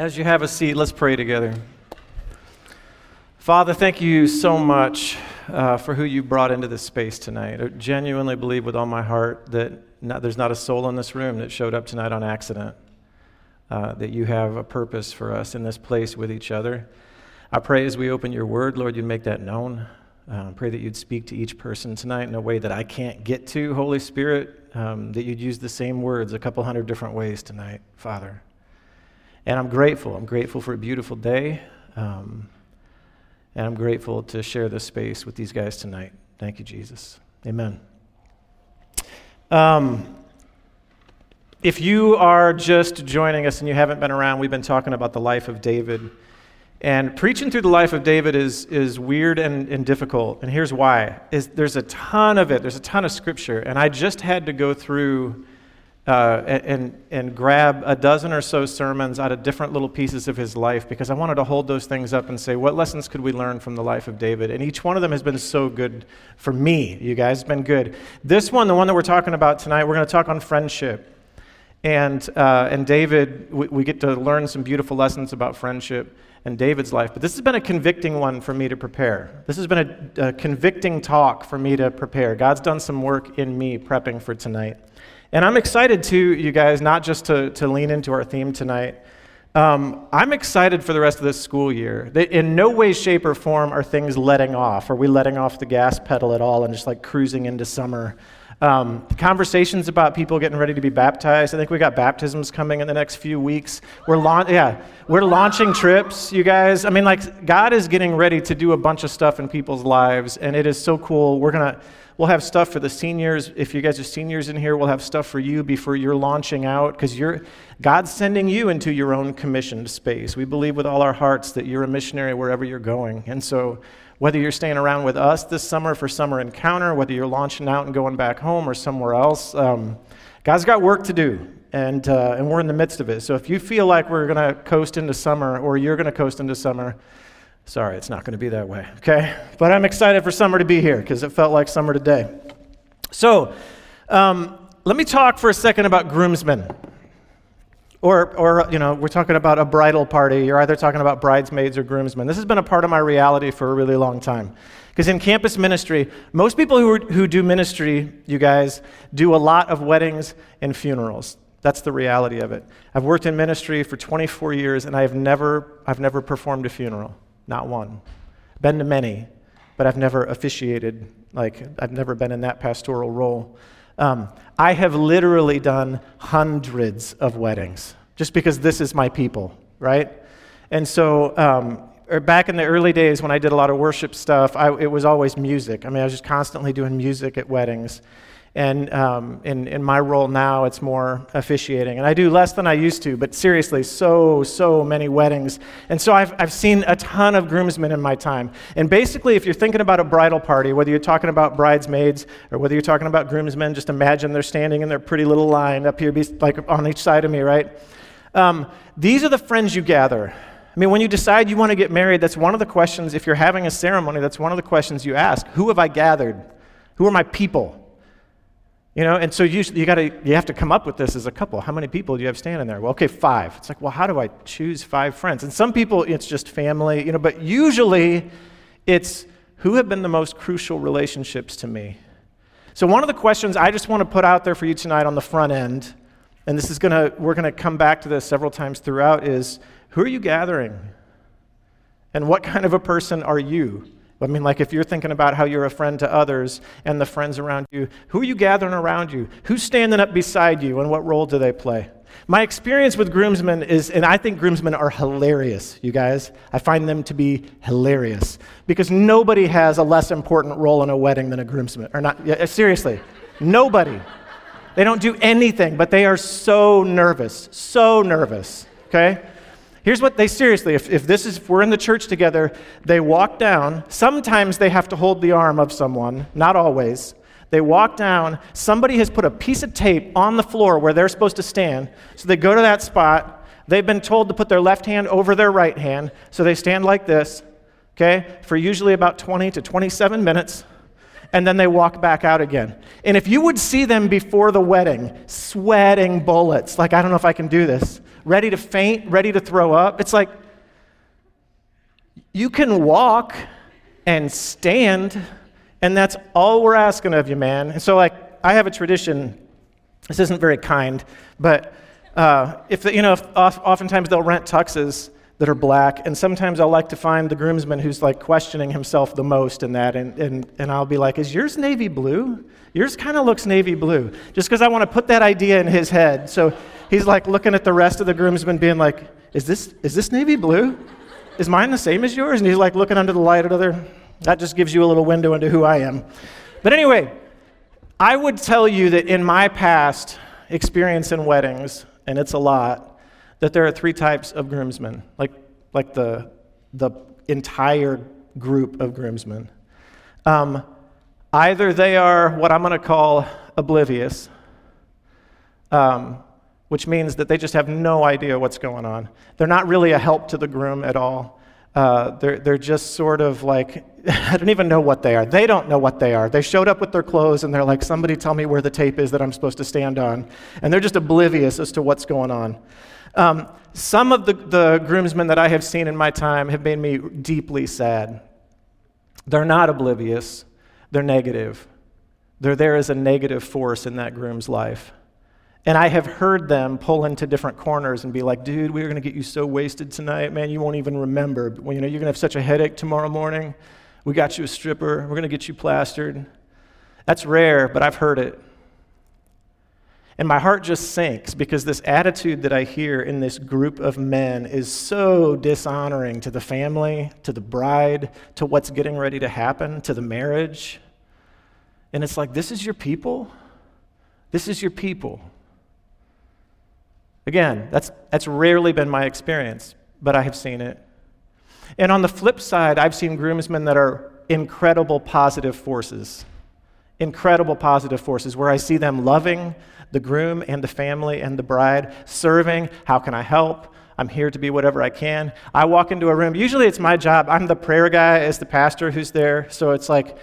As you have a seat, let's pray together. Father, thank you so much uh, for who you brought into this space tonight. I genuinely believe with all my heart that not, there's not a soul in this room that showed up tonight on accident, uh, that you have a purpose for us in this place with each other. I pray as we open your word, Lord, you'd make that known. Uh, pray that you'd speak to each person tonight in a way that I can't get to, Holy Spirit, um, that you'd use the same words a couple hundred different ways tonight, Father. And I'm grateful. I'm grateful for a beautiful day. Um, and I'm grateful to share this space with these guys tonight. Thank you, Jesus. Amen. Um, if you are just joining us and you haven't been around, we've been talking about the life of David. And preaching through the life of David is, is weird and, and difficult. And here's why. Is there's a ton of it. There's a ton of scripture. And I just had to go through uh, and, and grab a dozen or so sermons out of different little pieces of his life because I wanted to hold those things up and say, what lessons could we learn from the life of David? And each one of them has been so good for me, you guys. It's been good. This one, the one that we're talking about tonight, we're going to talk on friendship. And, uh, and David, we, we get to learn some beautiful lessons about friendship and David's life. But this has been a convicting one for me to prepare. This has been a, a convicting talk for me to prepare. God's done some work in me prepping for tonight. And I'm excited to, you guys, not just to, to lean into our theme tonight. Um, I'm excited for the rest of this school year. In no way, shape, or form are things letting off. Are we letting off the gas pedal at all and just like cruising into summer? Um, conversations about people getting ready to be baptized. I think we got baptisms coming in the next few weeks. We're la- yeah, we're launching trips, you guys. I mean, like God is getting ready to do a bunch of stuff in people's lives, and it is so cool. We're gonna We'll have stuff for the seniors. If you guys are seniors in here, we'll have stuff for you before you're launching out because you're God's sending you into your own commissioned space. We believe with all our hearts that you're a missionary wherever you're going. And so whether you're staying around with us this summer for summer encounter, whether you're launching out and going back home or somewhere else, um, God's got work to do, and, uh, and we're in the midst of it. So if you feel like we're going to coast into summer or you're going to coast into summer, Sorry, it's not going to be that way, okay? But I'm excited for summer to be here because it felt like summer today. So, um, let me talk for a second about groomsmen. Or, or, you know, we're talking about a bridal party. You're either talking about bridesmaids or groomsmen. This has been a part of my reality for a really long time. Because in campus ministry, most people who, are, who do ministry, you guys, do a lot of weddings and funerals. That's the reality of it. I've worked in ministry for 24 years, and I've never, I've never performed a funeral. Not one. Been to many, but I've never officiated, like, I've never been in that pastoral role. Um, I have literally done hundreds of weddings just because this is my people, right? And so, um, er, back in the early days when I did a lot of worship stuff, I, it was always music. I mean, I was just constantly doing music at weddings. And um, in, in my role now, it's more officiating. And I do less than I used to, but seriously, so, so many weddings. And so I've, I've seen a ton of groomsmen in my time. And basically, if you're thinking about a bridal party, whether you're talking about bridesmaids or whether you're talking about groomsmen, just imagine they're standing in their pretty little line up here, like on each side of me, right? Um, these are the friends you gather. I mean, when you decide you want to get married, that's one of the questions, if you're having a ceremony, that's one of the questions you ask Who have I gathered? Who are my people? You know, and so you, you, gotta, you have to come up with this as a couple. How many people do you have standing there? Well, okay, five. It's like, well, how do I choose five friends? And some people, it's just family, you know, but usually it's who have been the most crucial relationships to me? So, one of the questions I just want to put out there for you tonight on the front end, and this is to, we're to come back to this several times throughout, is who are you gathering? And what kind of a person are you? I mean, like if you're thinking about how you're a friend to others and the friends around you, who are you gathering around you? Who's standing up beside you and what role do they play? My experience with groomsmen is, and I think groomsmen are hilarious, you guys. I find them to be hilarious because nobody has a less important role in a wedding than a groomsman. Or not, yeah, seriously, nobody. They don't do anything, but they are so nervous, so nervous, okay? Here's what they seriously, if, if this is, if we're in the church together, they walk down. Sometimes they have to hold the arm of someone, not always. They walk down. Somebody has put a piece of tape on the floor where they're supposed to stand. So they go to that spot. They've been told to put their left hand over their right hand. So they stand like this, okay, for usually about 20 to 27 minutes. And then they walk back out again. And if you would see them before the wedding, sweating bullets, like, I don't know if I can do this, ready to faint, ready to throw up, it's like, you can walk and stand, and that's all we're asking of you, man. And so, like, I have a tradition. This isn't very kind, but uh, if you know, if, oftentimes they'll rent tuxes that are black, and sometimes I'll like to find the groomsman who's like questioning himself the most in that, and, and, and I'll be like, Is yours navy blue? Yours kind of looks navy blue. Just because I want to put that idea in his head. So he's like looking at the rest of the groomsmen, being like, Is this, is this navy blue? Is mine the same as yours? And he's like looking under the light at other. That just gives you a little window into who I am. But anyway, I would tell you that in my past experience in weddings, and it's a lot, that there are three types of groomsmen, like, like the, the entire group of groomsmen. Um, either they are what I'm going to call oblivious, um, which means that they just have no idea what's going on. They're not really a help to the groom at all. Uh, they're, they're just sort of like, I don't even know what they are. They don't know what they are. They showed up with their clothes and they're like, somebody tell me where the tape is that I'm supposed to stand on. And they're just oblivious as to what's going on. Um, some of the, the groomsmen that I have seen in my time have made me deeply sad. They're not oblivious, they're negative. They're there as a negative force in that groom's life. And I have heard them pull into different corners and be like, dude, we're going to get you so wasted tonight, man, you won't even remember. You know, you're going to have such a headache tomorrow morning. We got you a stripper. We're going to get you plastered. That's rare, but I've heard it. And my heart just sinks because this attitude that I hear in this group of men is so dishonoring to the family, to the bride, to what's getting ready to happen, to the marriage. And it's like, this is your people? This is your people. Again, that's, that's rarely been my experience, but I have seen it. And on the flip side, I've seen groomsmen that are incredible positive forces. Incredible positive forces where I see them loving the groom and the family and the bride, serving. How can I help? I'm here to be whatever I can. I walk into a room. Usually it's my job. I'm the prayer guy as the pastor who's there. So it's like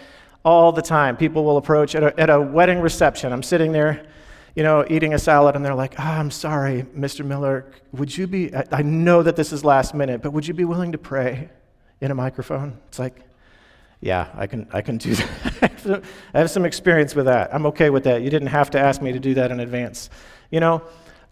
all the time. People will approach at a, at a wedding reception. I'm sitting there you know, eating a salad, and they're like, oh, I'm sorry, Mr. Miller, would you be, I, I know that this is last minute, but would you be willing to pray in a microphone? It's like, yeah, I can, I can do that. I have some experience with that. I'm okay with that. You didn't have to ask me to do that in advance. You know,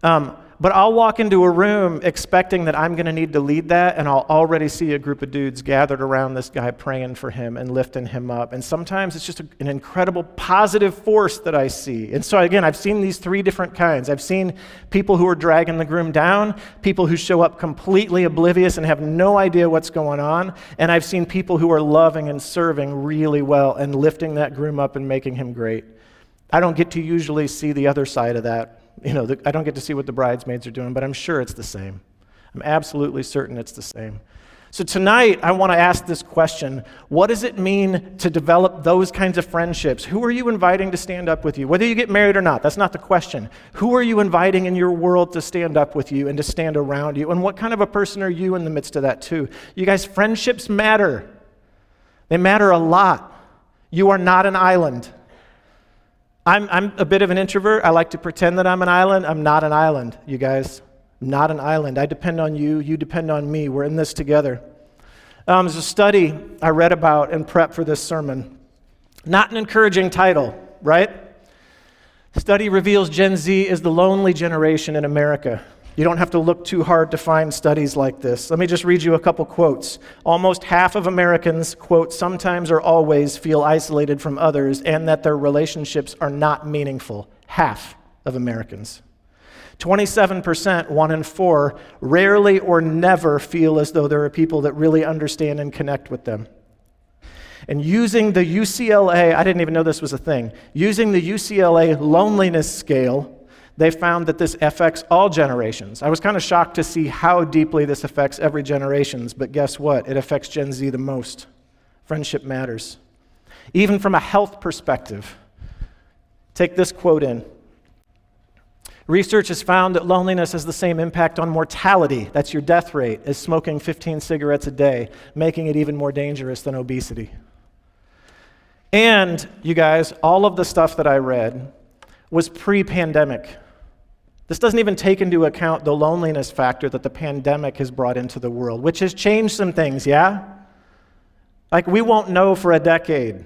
um, but I'll walk into a room expecting that I'm going to need to lead that, and I'll already see a group of dudes gathered around this guy praying for him and lifting him up. And sometimes it's just a, an incredible positive force that I see. And so, again, I've seen these three different kinds. I've seen people who are dragging the groom down, people who show up completely oblivious and have no idea what's going on, and I've seen people who are loving and serving really well and lifting that groom up and making him great. I don't get to usually see the other side of that you know, the, I don't get to see what the bridesmaids are doing, but I'm sure it's the same. I'm absolutely certain it's the same. So tonight, I want to ask this question What does it mean to develop those kinds of friendships? Who are you inviting to stand up with you? Whether you get married or not, that's not the question. Who are you inviting in your world to stand up with you and to stand around you? And what kind of a person are you in the midst of that, too? You guys, friendships matter, they matter a lot. You are not an island. I'm, I'm a bit of an introvert. I like to pretend that I'm an island. I'm not an island, you guys. not an island. I depend on you. You depend on me. We're in this together. Um, there's a study I read about in prep for this sermon. Not an encouraging title, right? study reveals Gen Z is the lonely generation in America. You don't have to look too hard to find studies like this. Let me just read you a couple quotes. Almost half of Americans, quote, sometimes or always feel isolated from others and that their relationships are not meaningful. Half of Americans. 27%, one in four, rarely or never feel as though there are people that really understand and connect with them. And using the UCLA, I didn't even know this was a thing, using the UCLA loneliness scale, they found that this affects all generations. I was kind of shocked to see how deeply this affects every generations, but guess what? It affects Gen Z the most. Friendship matters. Even from a health perspective. Take this quote in. Research has found that loneliness has the same impact on mortality, that's your death rate, as smoking 15 cigarettes a day, making it even more dangerous than obesity. And, you guys, all of the stuff that I read was pre pandemic. This doesn't even take into account the loneliness factor that the pandemic has brought into the world, which has changed some things, yeah? Like, we won't know for a decade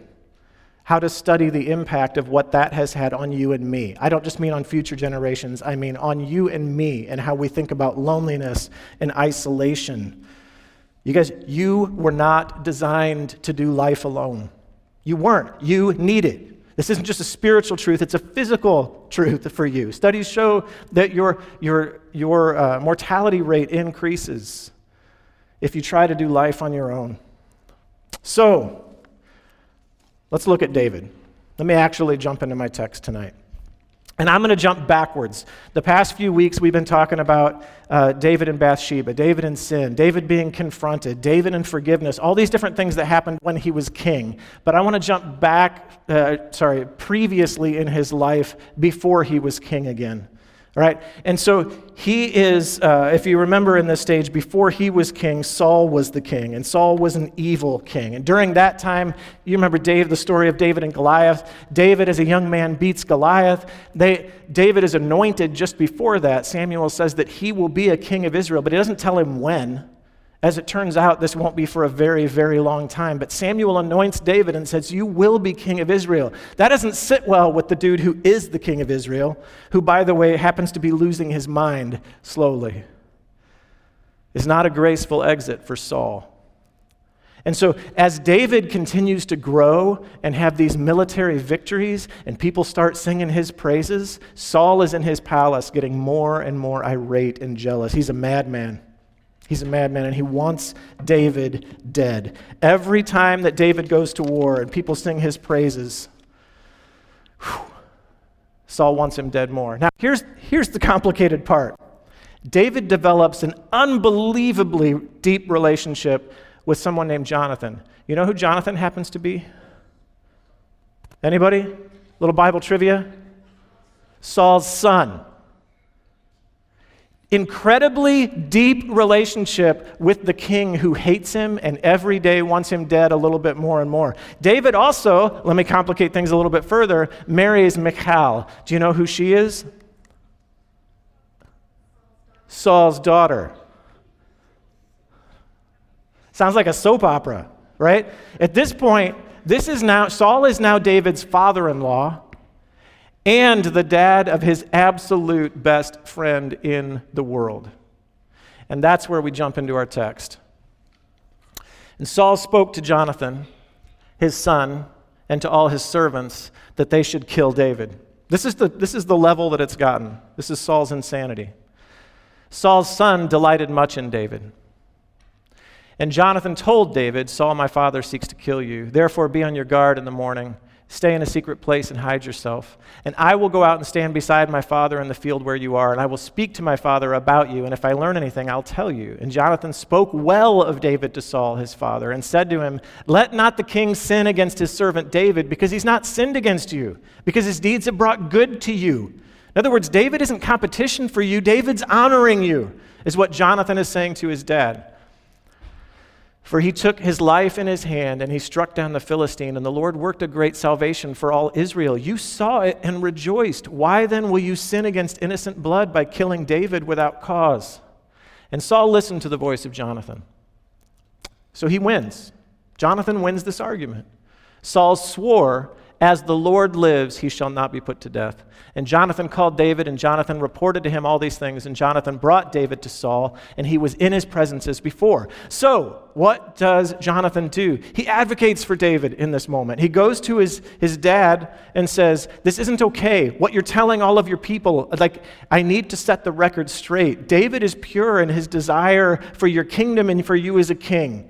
how to study the impact of what that has had on you and me. I don't just mean on future generations, I mean on you and me and how we think about loneliness and isolation. You guys, you were not designed to do life alone. You weren't. You need it. This isn't just a spiritual truth, it's a physical truth for you. Studies show that your, your, your uh, mortality rate increases if you try to do life on your own. So, let's look at David. Let me actually jump into my text tonight. And I'm going to jump backwards. The past few weeks, we've been talking about uh, David and Bathsheba, David and sin, David being confronted, David and forgiveness, all these different things that happened when he was king. But I want to jump back, uh, sorry, previously in his life before he was king again. Right? And so he is, uh, if you remember in this stage, before he was king, Saul was the king, and Saul was an evil king. And during that time, you remember Dave, the story of David and Goliath. David, as a young man, beats Goliath. They, David is anointed just before that. Samuel says that he will be a king of Israel, but he doesn't tell him when. As it turns out, this won't be for a very, very long time. But Samuel anoints David and says, You will be king of Israel. That doesn't sit well with the dude who is the king of Israel, who, by the way, happens to be losing his mind slowly. Is not a graceful exit for Saul. And so, as David continues to grow and have these military victories, and people start singing his praises, Saul is in his palace getting more and more irate and jealous. He's a madman. He's a madman and he wants David dead. Every time that David goes to war and people sing his praises, whew, Saul wants him dead more. Now, here's, here's the complicated part David develops an unbelievably deep relationship with someone named Jonathan. You know who Jonathan happens to be? Anybody? Little Bible trivia? Saul's son incredibly deep relationship with the king who hates him and every day wants him dead a little bit more and more. David also, let me complicate things a little bit further, marries Michal. Do you know who she is? Saul's daughter. Sounds like a soap opera, right? At this point, this is now Saul is now David's father-in-law and the dad of his absolute best friend in the world. And that's where we jump into our text. And Saul spoke to Jonathan, his son, and to all his servants that they should kill David. This is the, this is the level that it's gotten. This is Saul's insanity. Saul's son delighted much in David. And Jonathan told David, Saul, my father, seeks to kill you. Therefore, be on your guard in the morning Stay in a secret place and hide yourself. And I will go out and stand beside my father in the field where you are, and I will speak to my father about you. And if I learn anything, I'll tell you. And Jonathan spoke well of David to Saul, his father, and said to him, Let not the king sin against his servant David, because he's not sinned against you, because his deeds have brought good to you. In other words, David isn't competition for you, David's honoring you, is what Jonathan is saying to his dad. For he took his life in his hand and he struck down the Philistine, and the Lord worked a great salvation for all Israel. You saw it and rejoiced. Why then will you sin against innocent blood by killing David without cause? And Saul listened to the voice of Jonathan. So he wins. Jonathan wins this argument. Saul swore as the Lord lives, he shall not be put to death. And Jonathan called David, and Jonathan reported to him all these things. And Jonathan brought David to Saul, and he was in his presence as before. So, what does Jonathan do? He advocates for David in this moment. He goes to his, his dad and says, This isn't okay. What you're telling all of your people, like, I need to set the record straight. David is pure in his desire for your kingdom and for you as a king.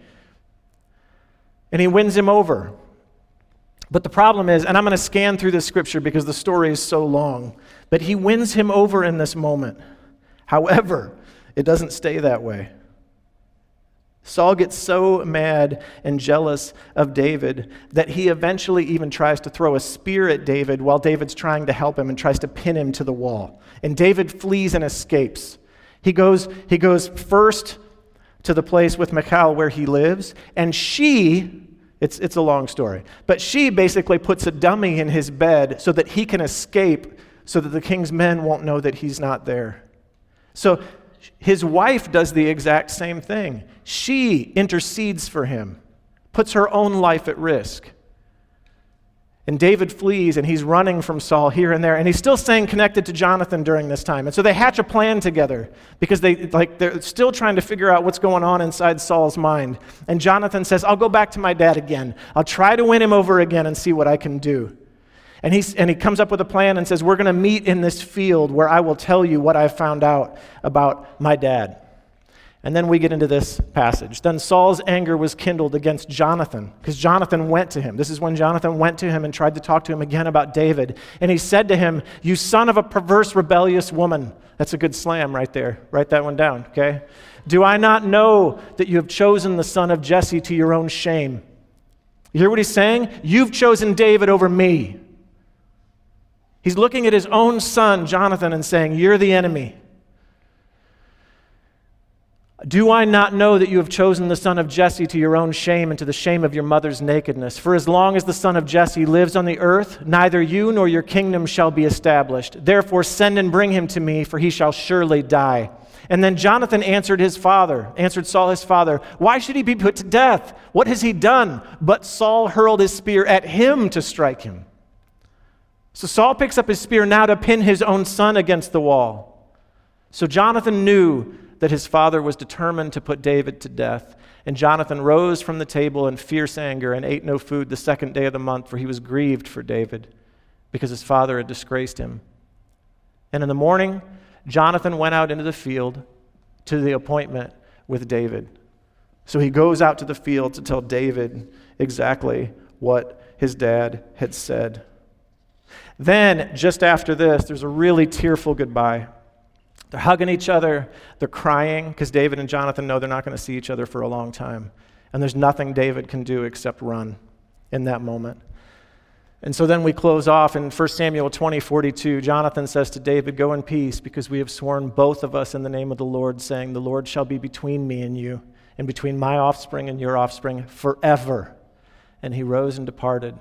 And he wins him over. But the problem is, and I'm going to scan through this scripture because the story is so long, but he wins him over in this moment. However, it doesn't stay that way. Saul gets so mad and jealous of David that he eventually even tries to throw a spear at David while David's trying to help him and tries to pin him to the wall. And David flees and escapes. He goes, he goes first to the place with Michal where he lives, and she It's, it's a long story. But she basically puts a dummy in his bed so that he can escape, so that the king's men won't know that he's not there. So his wife does the exact same thing. She intercedes for him, puts her own life at risk. And David flees and he's running from Saul here and there. And he's still staying connected to Jonathan during this time. And so they hatch a plan together because they, like, they're still trying to figure out what's going on inside Saul's mind. And Jonathan says, I'll go back to my dad again. I'll try to win him over again and see what I can do. And, he's, and he comes up with a plan and says, We're going to meet in this field where I will tell you what I've found out about my dad. And then we get into this passage. Then Saul's anger was kindled against Jonathan, because Jonathan went to him. This is when Jonathan went to him and tried to talk to him again about David. And he said to him, You son of a perverse, rebellious woman. That's a good slam right there. Write that one down, okay? Do I not know that you have chosen the son of Jesse to your own shame? You hear what he's saying? You've chosen David over me. He's looking at his own son, Jonathan, and saying, You're the enemy. Do I not know that you have chosen the son of Jesse to your own shame and to the shame of your mother's nakedness? For as long as the son of Jesse lives on the earth, neither you nor your kingdom shall be established. Therefore, send and bring him to me, for he shall surely die. And then Jonathan answered his father, answered Saul his father, Why should he be put to death? What has he done? But Saul hurled his spear at him to strike him. So Saul picks up his spear now to pin his own son against the wall. So Jonathan knew that his father was determined to put David to death. And Jonathan rose from the table in fierce anger and ate no food the second day of the month, for he was grieved for David, because his father had disgraced him. And in the morning, Jonathan went out into the field to the appointment with David. So he goes out to the field to tell David exactly what his dad had said. Then, just after this, there's a really tearful goodbye. They're hugging each other, they're crying because David and Jonathan know they're not going to see each other for a long time. And there's nothing David can do except run in that moment. And so then we close off in 1 Samuel 20, 42. Jonathan says to David, Go in peace, because we have sworn both of us in the name of the Lord, saying, The Lord shall be between me and you, and between my offspring and your offspring forever. And he rose and departed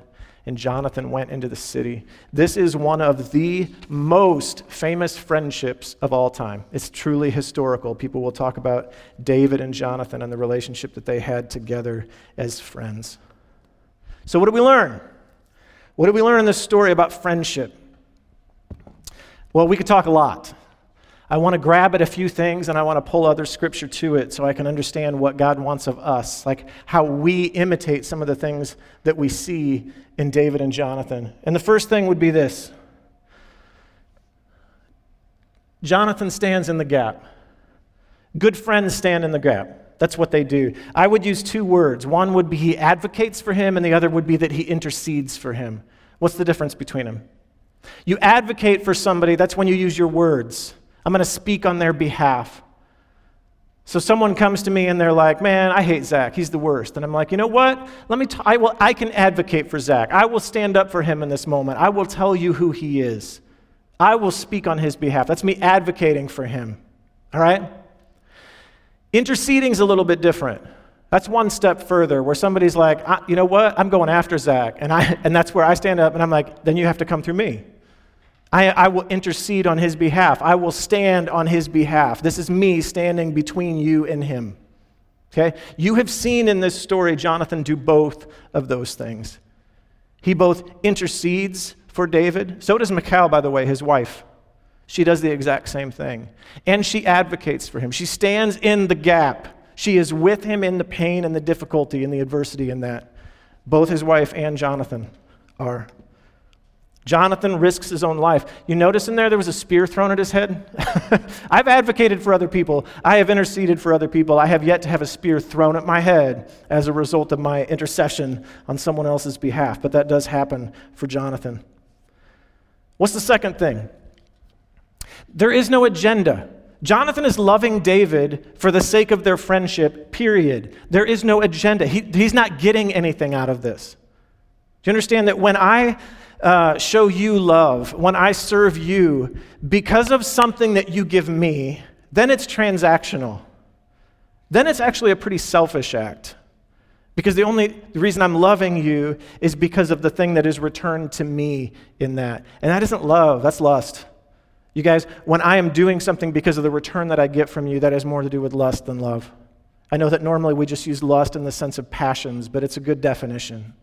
and Jonathan went into the city. This is one of the most famous friendships of all time. It's truly historical. People will talk about David and Jonathan and the relationship that they had together as friends. So, what do we learn? What do we learn in this story about friendship? Well, we could talk a lot. I want to grab at a few things and I want to pull other scripture to it so I can understand what God wants of us, like how we imitate some of the things that we see in David and Jonathan. And the first thing would be this Jonathan stands in the gap. Good friends stand in the gap. That's what they do. I would use two words. One would be he advocates for him, and the other would be that he intercedes for him. What's the difference between them? You advocate for somebody, that's when you use your words. I'm going to speak on their behalf. So someone comes to me and they're like, "Man, I hate Zach. He's the worst." And I'm like, "You know what? Let me. T- I will. I can advocate for Zach. I will stand up for him in this moment. I will tell you who he is. I will speak on his behalf. That's me advocating for him. All right. Interceding is a little bit different. That's one step further, where somebody's like, "You know what? I'm going after Zach," and I and that's where I stand up and I'm like, "Then you have to come through me." I, I, will intercede on his behalf. I will stand on his behalf. This is me standing between you and him. Okay? You have seen in this story Jonathan do both of those things. He both intercedes for David. So does Michal, by the way, his wife. She does the exact same thing. And she advocates for him. She stands in the gap. She is with him in the pain and the difficulty and the adversity in that. Both his wife and Jonathan are. Jonathan risks his own life. You notice in there there was a spear thrown at his head? I've advocated for other people. I have interceded for other people. I have yet to have a spear thrown at my head as a result of my intercession on someone else's behalf, but that does happen for Jonathan. What's the second thing? There is no agenda. Jonathan is loving David for the sake of their friendship, period. There is no agenda. He, he's not getting anything out of this. Do you understand that when I uh, show you love, when I serve you because of something that you give me, then it's transactional. Then it's actually a pretty selfish act. Because the only reason I'm loving you is because of the thing that is returned to me in that. And that isn't love, that's lust. You guys, when I am doing something because of the return that I get from you, that has more to do with lust than love. I know that normally we just use lust in the sense of passions, but it's a good definition.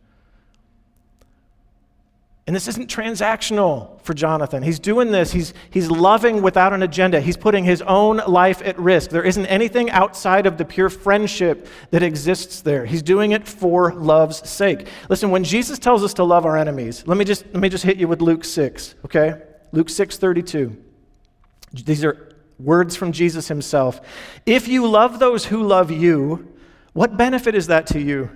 And this isn't transactional for Jonathan. He's doing this, he's, he's loving without an agenda. He's putting his own life at risk. There isn't anything outside of the pure friendship that exists there. He's doing it for love's sake. Listen, when Jesus tells us to love our enemies, let me just, let me just hit you with Luke 6, okay? Luke 6 32. These are words from Jesus himself. If you love those who love you, what benefit is that to you?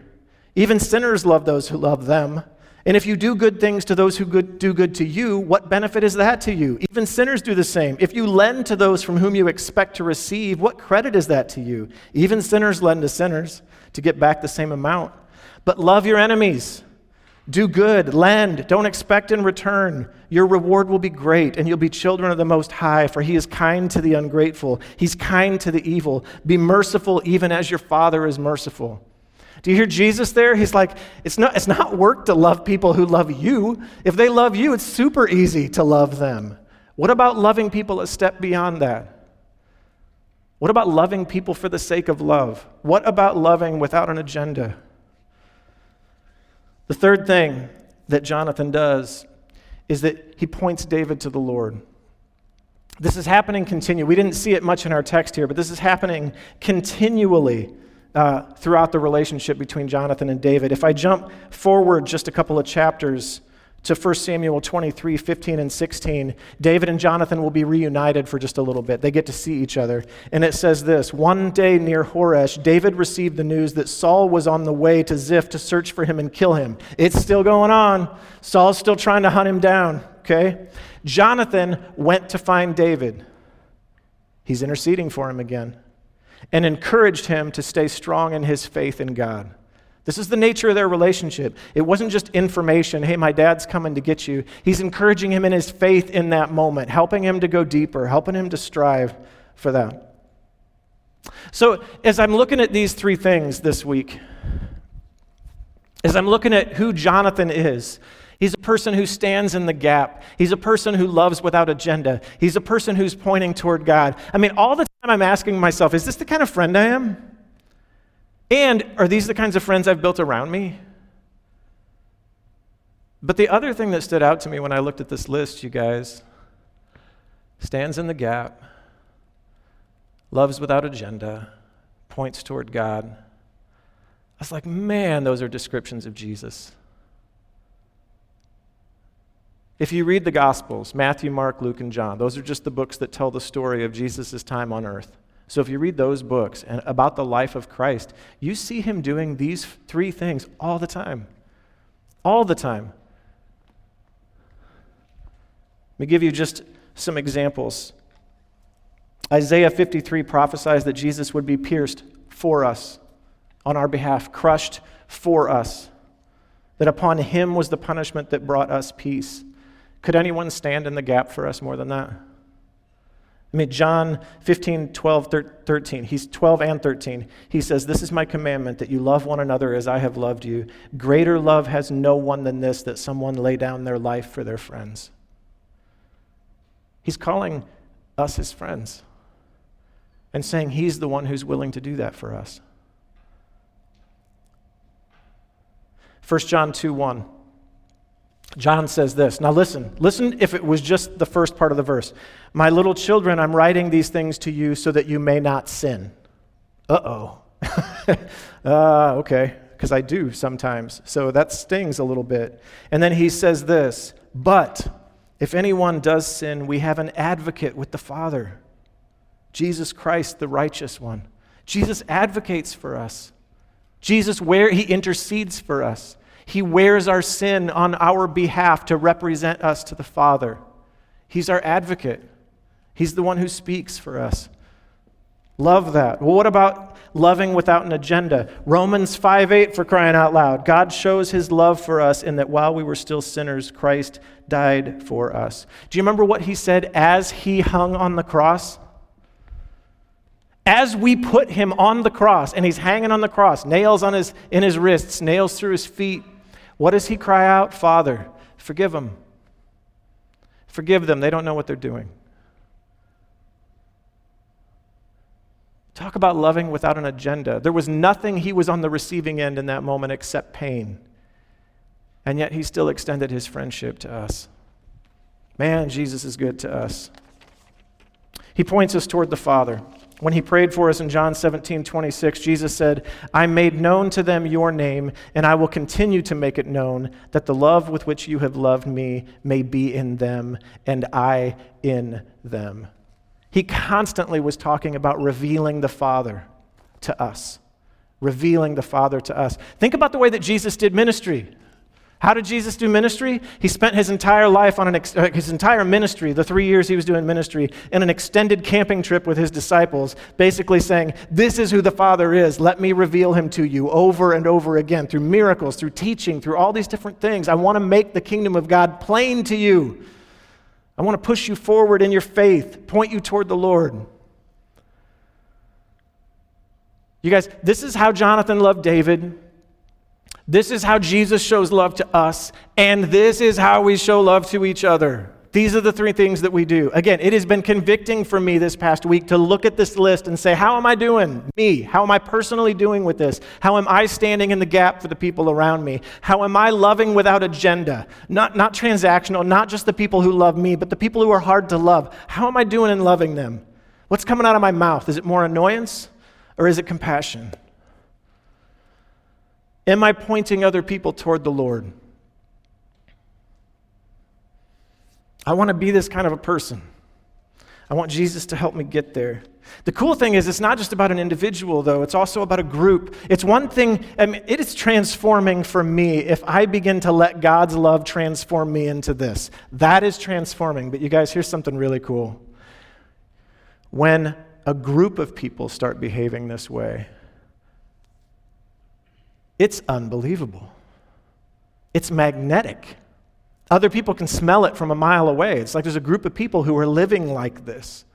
Even sinners love those who love them. And if you do good things to those who good, do good to you, what benefit is that to you? Even sinners do the same. If you lend to those from whom you expect to receive, what credit is that to you? Even sinners lend to sinners to get back the same amount. But love your enemies. Do good, lend, don't expect in return. Your reward will be great, and you'll be children of the Most High, for He is kind to the ungrateful. He's kind to the evil. Be merciful, even as your Father is merciful. Do you hear Jesus there? He's like, it's not, it's not work to love people who love you. If they love you, it's super easy to love them. What about loving people a step beyond that? What about loving people for the sake of love? What about loving without an agenda? The third thing that Jonathan does is that he points David to the Lord. This is happening continually. We didn't see it much in our text here, but this is happening continually uh, throughout the relationship between Jonathan and David. If I jump forward just a couple of chapters to 1 Samuel 23 15 and 16, David and Jonathan will be reunited for just a little bit. They get to see each other. And it says this One day near Horesh, David received the news that Saul was on the way to Ziph to search for him and kill him. It's still going on. Saul's still trying to hunt him down, okay? Jonathan went to find David. He's interceding for him again and encouraged him to stay strong in his faith in God. This is the nature of their relationship. It wasn't just information, hey, my dad's coming to get you. He's encouraging him in his faith in that moment, helping him to go deeper, helping him to strive for that. So, as I'm looking at these three things this week, as I'm looking at who Jonathan is, He's a person who stands in the gap. He's a person who loves without agenda. He's a person who's pointing toward God. I mean, all the time I'm asking myself, is this the kind of friend I am? And are these the kinds of friends I've built around me? But the other thing that stood out to me when I looked at this list, you guys, stands in the gap, loves without agenda, points toward God. I was like, man, those are descriptions of Jesus. If you read the Gospels, Matthew, Mark, Luke, and John, those are just the books that tell the story of Jesus' time on earth. So if you read those books and about the life of Christ, you see him doing these three things all the time. All the time. Let me give you just some examples. Isaiah 53 prophesies that Jesus would be pierced for us, on our behalf, crushed for us, that upon him was the punishment that brought us peace. Could anyone stand in the gap for us more than that? I mean, John 15, 12, 13. He's 12 and 13. He says, This is my commandment that you love one another as I have loved you. Greater love has no one than this, that someone lay down their life for their friends. He's calling us his friends and saying he's the one who's willing to do that for us. 1 John 2 1. John says this. Now listen, listen if it was just the first part of the verse. My little children, I'm writing these things to you so that you may not sin. Uh oh. uh, okay, because I do sometimes. So that stings a little bit. And then he says this But if anyone does sin, we have an advocate with the Father, Jesus Christ, the righteous one. Jesus advocates for us. Jesus, where he intercedes for us. He wears our sin on our behalf to represent us to the Father. He's our advocate, He's the one who speaks for us. Love that. Well, what about loving without an agenda? Romans 5 8 for crying out loud. God shows his love for us in that while we were still sinners, Christ died for us. Do you remember what he said as he hung on the cross? As we put him on the cross, and he's hanging on the cross, nails on his, in his wrists, nails through his feet, what does he cry out? Father, forgive them. Forgive them. They don't know what they're doing. Talk about loving without an agenda. There was nothing he was on the receiving end in that moment except pain. And yet he still extended his friendship to us. Man, Jesus is good to us. He points us toward the Father. When he prayed for us in John 17, 26, Jesus said, I made known to them your name, and I will continue to make it known, that the love with which you have loved me may be in them, and I in them. He constantly was talking about revealing the Father to us. Revealing the Father to us. Think about the way that Jesus did ministry. How did Jesus do ministry? He spent his entire life on an ex- uh, his entire ministry, the 3 years he was doing ministry, in an extended camping trip with his disciples, basically saying, "This is who the Father is. Let me reveal him to you over and over again through miracles, through teaching, through all these different things. I want to make the kingdom of God plain to you." I want to push you forward in your faith, point you toward the Lord. You guys, this is how Jonathan loved David. This is how Jesus shows love to us. And this is how we show love to each other. These are the three things that we do. Again, it has been convicting for me this past week to look at this list and say, How am I doing? Me. How am I personally doing with this? How am I standing in the gap for the people around me? How am I loving without agenda? Not, not transactional, not just the people who love me, but the people who are hard to love. How am I doing in loving them? What's coming out of my mouth? Is it more annoyance or is it compassion? Am I pointing other people toward the Lord? I want to be this kind of a person. I want Jesus to help me get there. The cool thing is, it's not just about an individual, though, it's also about a group. It's one thing, I mean, it is transforming for me if I begin to let God's love transform me into this. That is transforming. But you guys, here's something really cool. When a group of people start behaving this way, it's unbelievable. It's magnetic. Other people can smell it from a mile away. It's like there's a group of people who are living like this.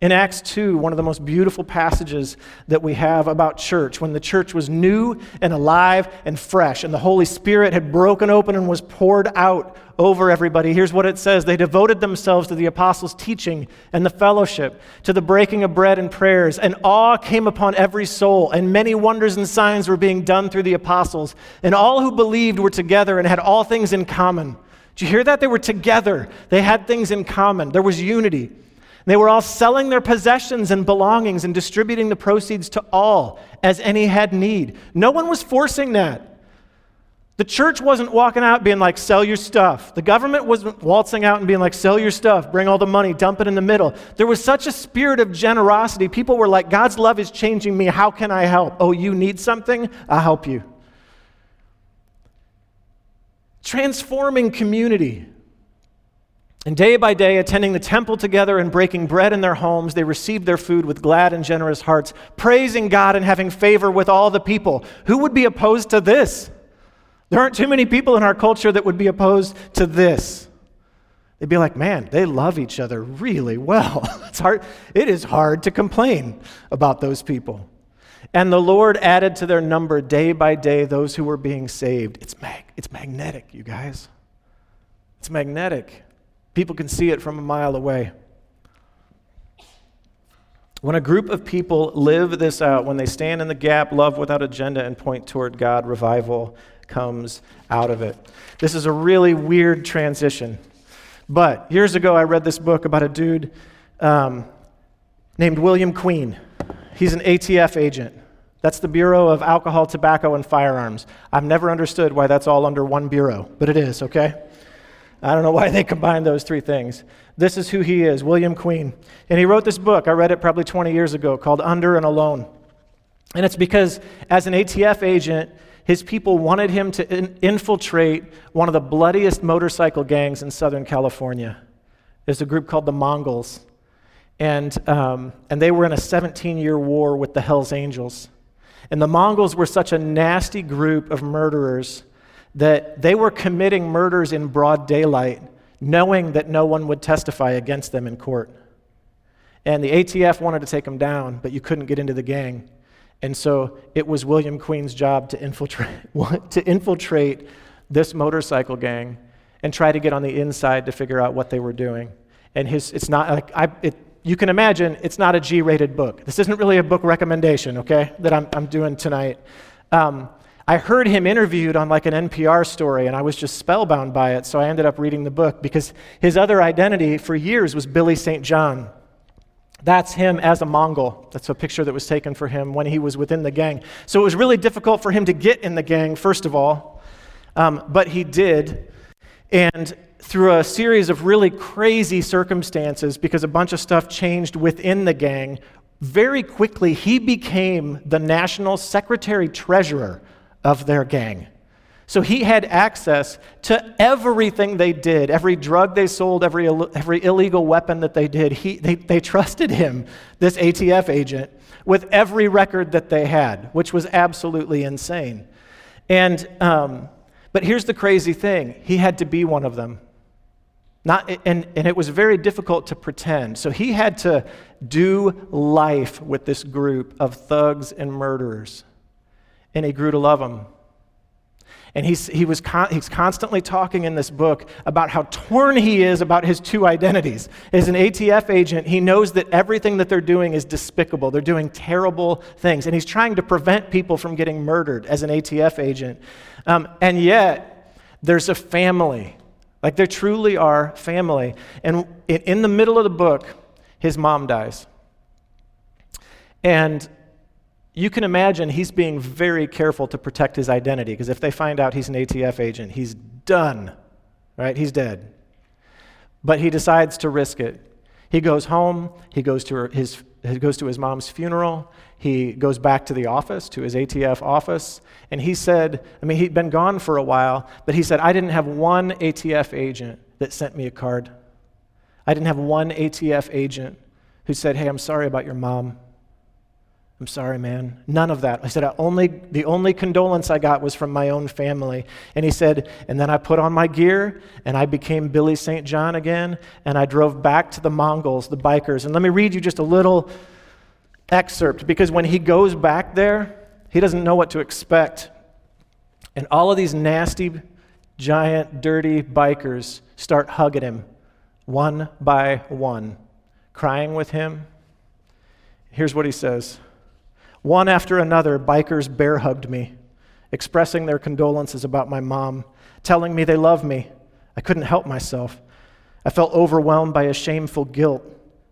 In Acts 2, one of the most beautiful passages that we have about church, when the church was new and alive and fresh, and the Holy Spirit had broken open and was poured out over everybody, here's what it says They devoted themselves to the apostles' teaching and the fellowship, to the breaking of bread and prayers, and awe came upon every soul, and many wonders and signs were being done through the apostles. And all who believed were together and had all things in common. Did you hear that? They were together, they had things in common, there was unity. They were all selling their possessions and belongings and distributing the proceeds to all as any had need. No one was forcing that. The church wasn't walking out being like, sell your stuff. The government wasn't waltzing out and being like, sell your stuff, bring all the money, dump it in the middle. There was such a spirit of generosity. People were like, God's love is changing me. How can I help? Oh, you need something? I'll help you. Transforming community. And day by day, attending the temple together and breaking bread in their homes, they received their food with glad and generous hearts, praising God and having favor with all the people. Who would be opposed to this? There aren't too many people in our culture that would be opposed to this. They'd be like, man, they love each other really well. it's hard, it is hard to complain about those people. And the Lord added to their number day by day those who were being saved. It's, mag- it's magnetic, you guys. It's magnetic. People can see it from a mile away. When a group of people live this out, when they stand in the gap, love without agenda, and point toward God, revival comes out of it. This is a really weird transition. But years ago, I read this book about a dude um, named William Queen. He's an ATF agent. That's the Bureau of Alcohol, Tobacco, and Firearms. I've never understood why that's all under one bureau, but it is, okay? I don't know why they combined those three things. This is who he is, William Queen. And he wrote this book, I read it probably 20 years ago, called Under and Alone. And it's because as an ATF agent, his people wanted him to in- infiltrate one of the bloodiest motorcycle gangs in Southern California. There's a group called the Mongols. And, um, and they were in a 17 year war with the Hells Angels. And the Mongols were such a nasty group of murderers that they were committing murders in broad daylight, knowing that no one would testify against them in court. And the ATF wanted to take them down, but you couldn't get into the gang. And so it was William Queen's job to infiltrate, to infiltrate this motorcycle gang and try to get on the inside to figure out what they were doing. And his, it's not like, I, it, you can imagine it's not a G rated book. This isn't really a book recommendation, okay, that I'm, I'm doing tonight. Um, I heard him interviewed on like an NPR story, and I was just spellbound by it, so I ended up reading the book because his other identity for years was Billy St. John. That's him as a Mongol. That's a picture that was taken for him when he was within the gang. So it was really difficult for him to get in the gang, first of all, um, but he did. And through a series of really crazy circumstances, because a bunch of stuff changed within the gang, very quickly he became the national secretary treasurer of their gang. So he had access to everything they did, every drug they sold, every, every illegal weapon that they did. He, they, they trusted him, this ATF agent, with every record that they had, which was absolutely insane. And, um, but here's the crazy thing he had to be one of them. Not, and, and it was very difficult to pretend. So he had to do life with this group of thugs and murderers. And he grew to love him. And he's, he was con- he's constantly talking in this book about how torn he is about his two identities. As an ATF agent, he knows that everything that they're doing is despicable. They're doing terrible things. And he's trying to prevent people from getting murdered as an ATF agent. Um, and yet, there's a family. Like, there truly are family. And in the middle of the book, his mom dies. And you can imagine he's being very careful to protect his identity because if they find out he's an ATF agent, he's done, right? He's dead. But he decides to risk it. He goes home, he goes to his, he goes to his mom's funeral, he goes back to the office, to his ATF office, and he said, I mean, he'd been gone for a while, but he said, I didn't have one ATF agent that sent me a card. I didn't have one ATF agent who said, Hey, I'm sorry about your mom. I'm sorry, man. None of that. I said, I only, the only condolence I got was from my own family. And he said, and then I put on my gear and I became Billy St. John again and I drove back to the Mongols, the bikers. And let me read you just a little excerpt because when he goes back there, he doesn't know what to expect. And all of these nasty, giant, dirty bikers start hugging him one by one, crying with him. Here's what he says. One after another, bikers bear hugged me, expressing their condolences about my mom, telling me they love me. I couldn't help myself. I felt overwhelmed by a shameful guilt.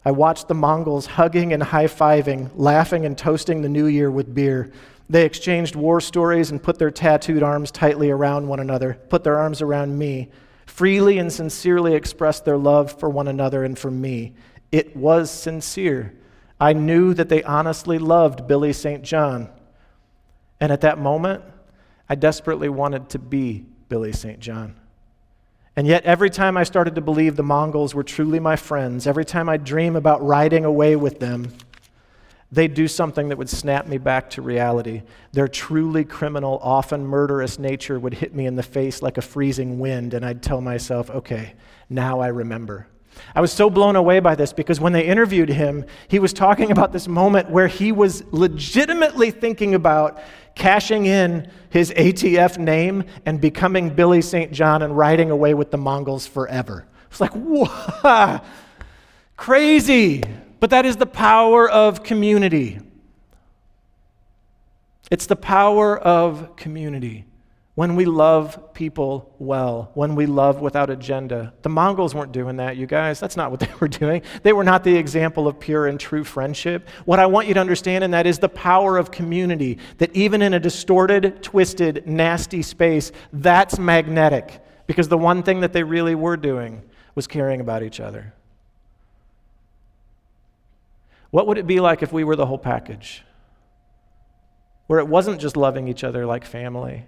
I watched the Mongols hugging and high fiving, laughing and toasting the new year with beer. They exchanged war stories and put their tattooed arms tightly around one another, put their arms around me, freely and sincerely expressed their love for one another and for me. It was sincere. I knew that they honestly loved Billy St. John. And at that moment, I desperately wanted to be Billy St. John. And yet, every time I started to believe the Mongols were truly my friends, every time I dream about riding away with them, they'd do something that would snap me back to reality. Their truly criminal, often murderous nature would hit me in the face like a freezing wind, and I'd tell myself, okay, now I remember. I was so blown away by this because when they interviewed him, he was talking about this moment where he was legitimately thinking about cashing in his ATF name and becoming Billy St. John and riding away with the Mongols forever. It's like, whoa, crazy. But that is the power of community. It's the power of community when we love people well, when we love without agenda. The Mongols weren't doing that, you guys. That's not what they were doing. They were not the example of pure and true friendship. What I want you to understand in that is the power of community, that even in a distorted, twisted, nasty space, that's magnetic. Because the one thing that they really were doing was caring about each other. What would it be like if we were the whole package? Where it wasn't just loving each other like family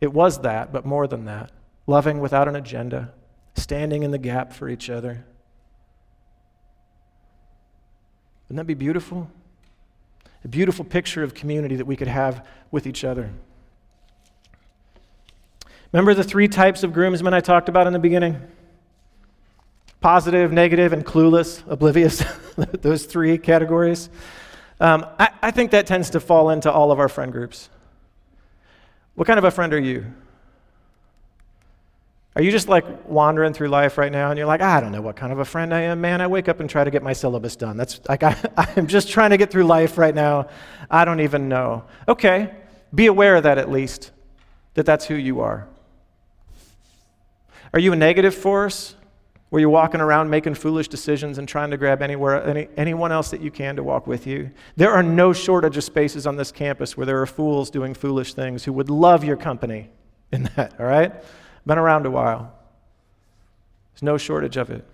it was that, but more than that. Loving without an agenda, standing in the gap for each other. Wouldn't that be beautiful? A beautiful picture of community that we could have with each other. Remember the three types of groomsmen I talked about in the beginning? positive, negative, and clueless, oblivious, those three categories. Um, I, I think that tends to fall into all of our friend groups. What kind of a friend are you? Are you just like wandering through life right now and you're like, ah, I don't know what kind of a friend I am, man. I wake up and try to get my syllabus done. That's like, I, I'm just trying to get through life right now. I don't even know. Okay, be aware of that at least, that that's who you are. Are you a negative force? Where you're walking around making foolish decisions and trying to grab anywhere, any, anyone else that you can to walk with you. There are no shortage of spaces on this campus where there are fools doing foolish things who would love your company in that, all right? Been around a while. There's no shortage of it.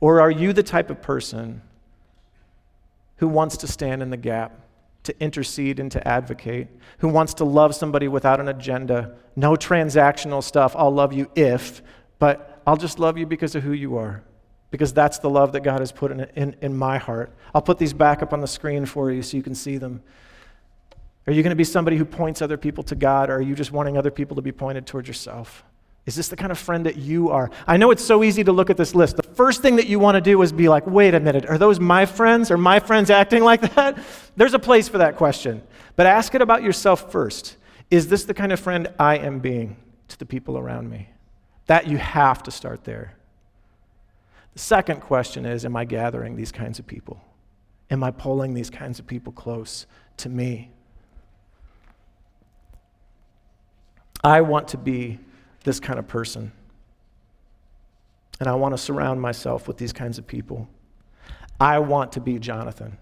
Or are you the type of person who wants to stand in the gap, to intercede and to advocate, who wants to love somebody without an agenda, no transactional stuff, I'll love you if, but I'll just love you because of who you are, because that's the love that God has put in, in, in my heart. I'll put these back up on the screen for you so you can see them. Are you going to be somebody who points other people to God, or are you just wanting other people to be pointed towards yourself? Is this the kind of friend that you are? I know it's so easy to look at this list. The first thing that you want to do is be like, wait a minute, are those my friends? Are my friends acting like that? There's a place for that question. But ask it about yourself first. Is this the kind of friend I am being to the people around me? That you have to start there. The second question is Am I gathering these kinds of people? Am I pulling these kinds of people close to me? I want to be this kind of person. And I want to surround myself with these kinds of people. I want to be Jonathan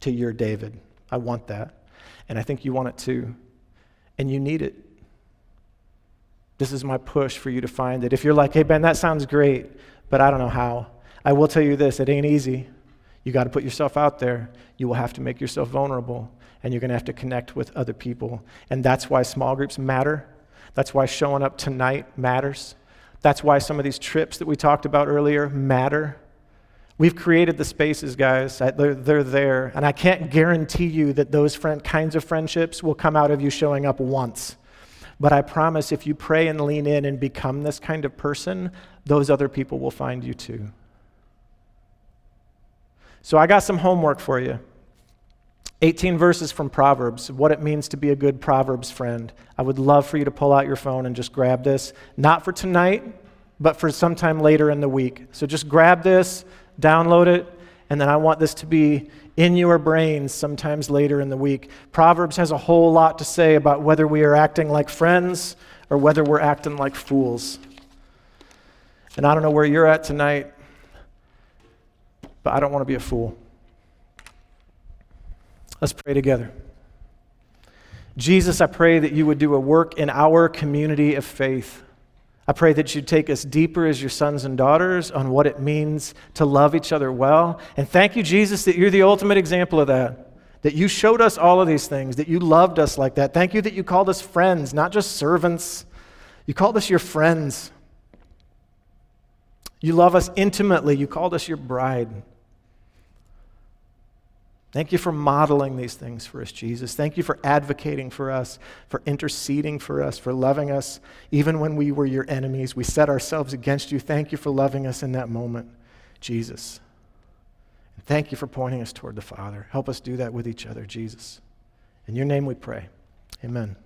to your David. I want that. And I think you want it too. And you need it. This is my push for you to find it. If you're like, hey, Ben, that sounds great, but I don't know how, I will tell you this it ain't easy. You got to put yourself out there. You will have to make yourself vulnerable, and you're going to have to connect with other people. And that's why small groups matter. That's why showing up tonight matters. That's why some of these trips that we talked about earlier matter. We've created the spaces, guys. They're, they're there. And I can't guarantee you that those friend, kinds of friendships will come out of you showing up once. But I promise if you pray and lean in and become this kind of person, those other people will find you too. So I got some homework for you. 18 verses from Proverbs, what it means to be a good Proverbs friend. I would love for you to pull out your phone and just grab this, not for tonight, but for sometime later in the week. So just grab this, download it, and then I want this to be in your brains sometimes later in the week. Proverbs has a whole lot to say about whether we are acting like friends or whether we're acting like fools. And I don't know where you're at tonight, but I don't want to be a fool. Let's pray together. Jesus, I pray that you would do a work in our community of faith. I pray that you take us deeper as your sons and daughters on what it means to love each other well. And thank you, Jesus, that you're the ultimate example of that. That you showed us all of these things, that you loved us like that. Thank you that you called us friends, not just servants. You called us your friends. You love us intimately. You called us your bride. Thank you for modeling these things for us, Jesus. Thank you for advocating for us, for interceding for us, for loving us. Even when we were your enemies, we set ourselves against you. Thank you for loving us in that moment, Jesus. And thank you for pointing us toward the Father. Help us do that with each other, Jesus. In your name we pray. Amen.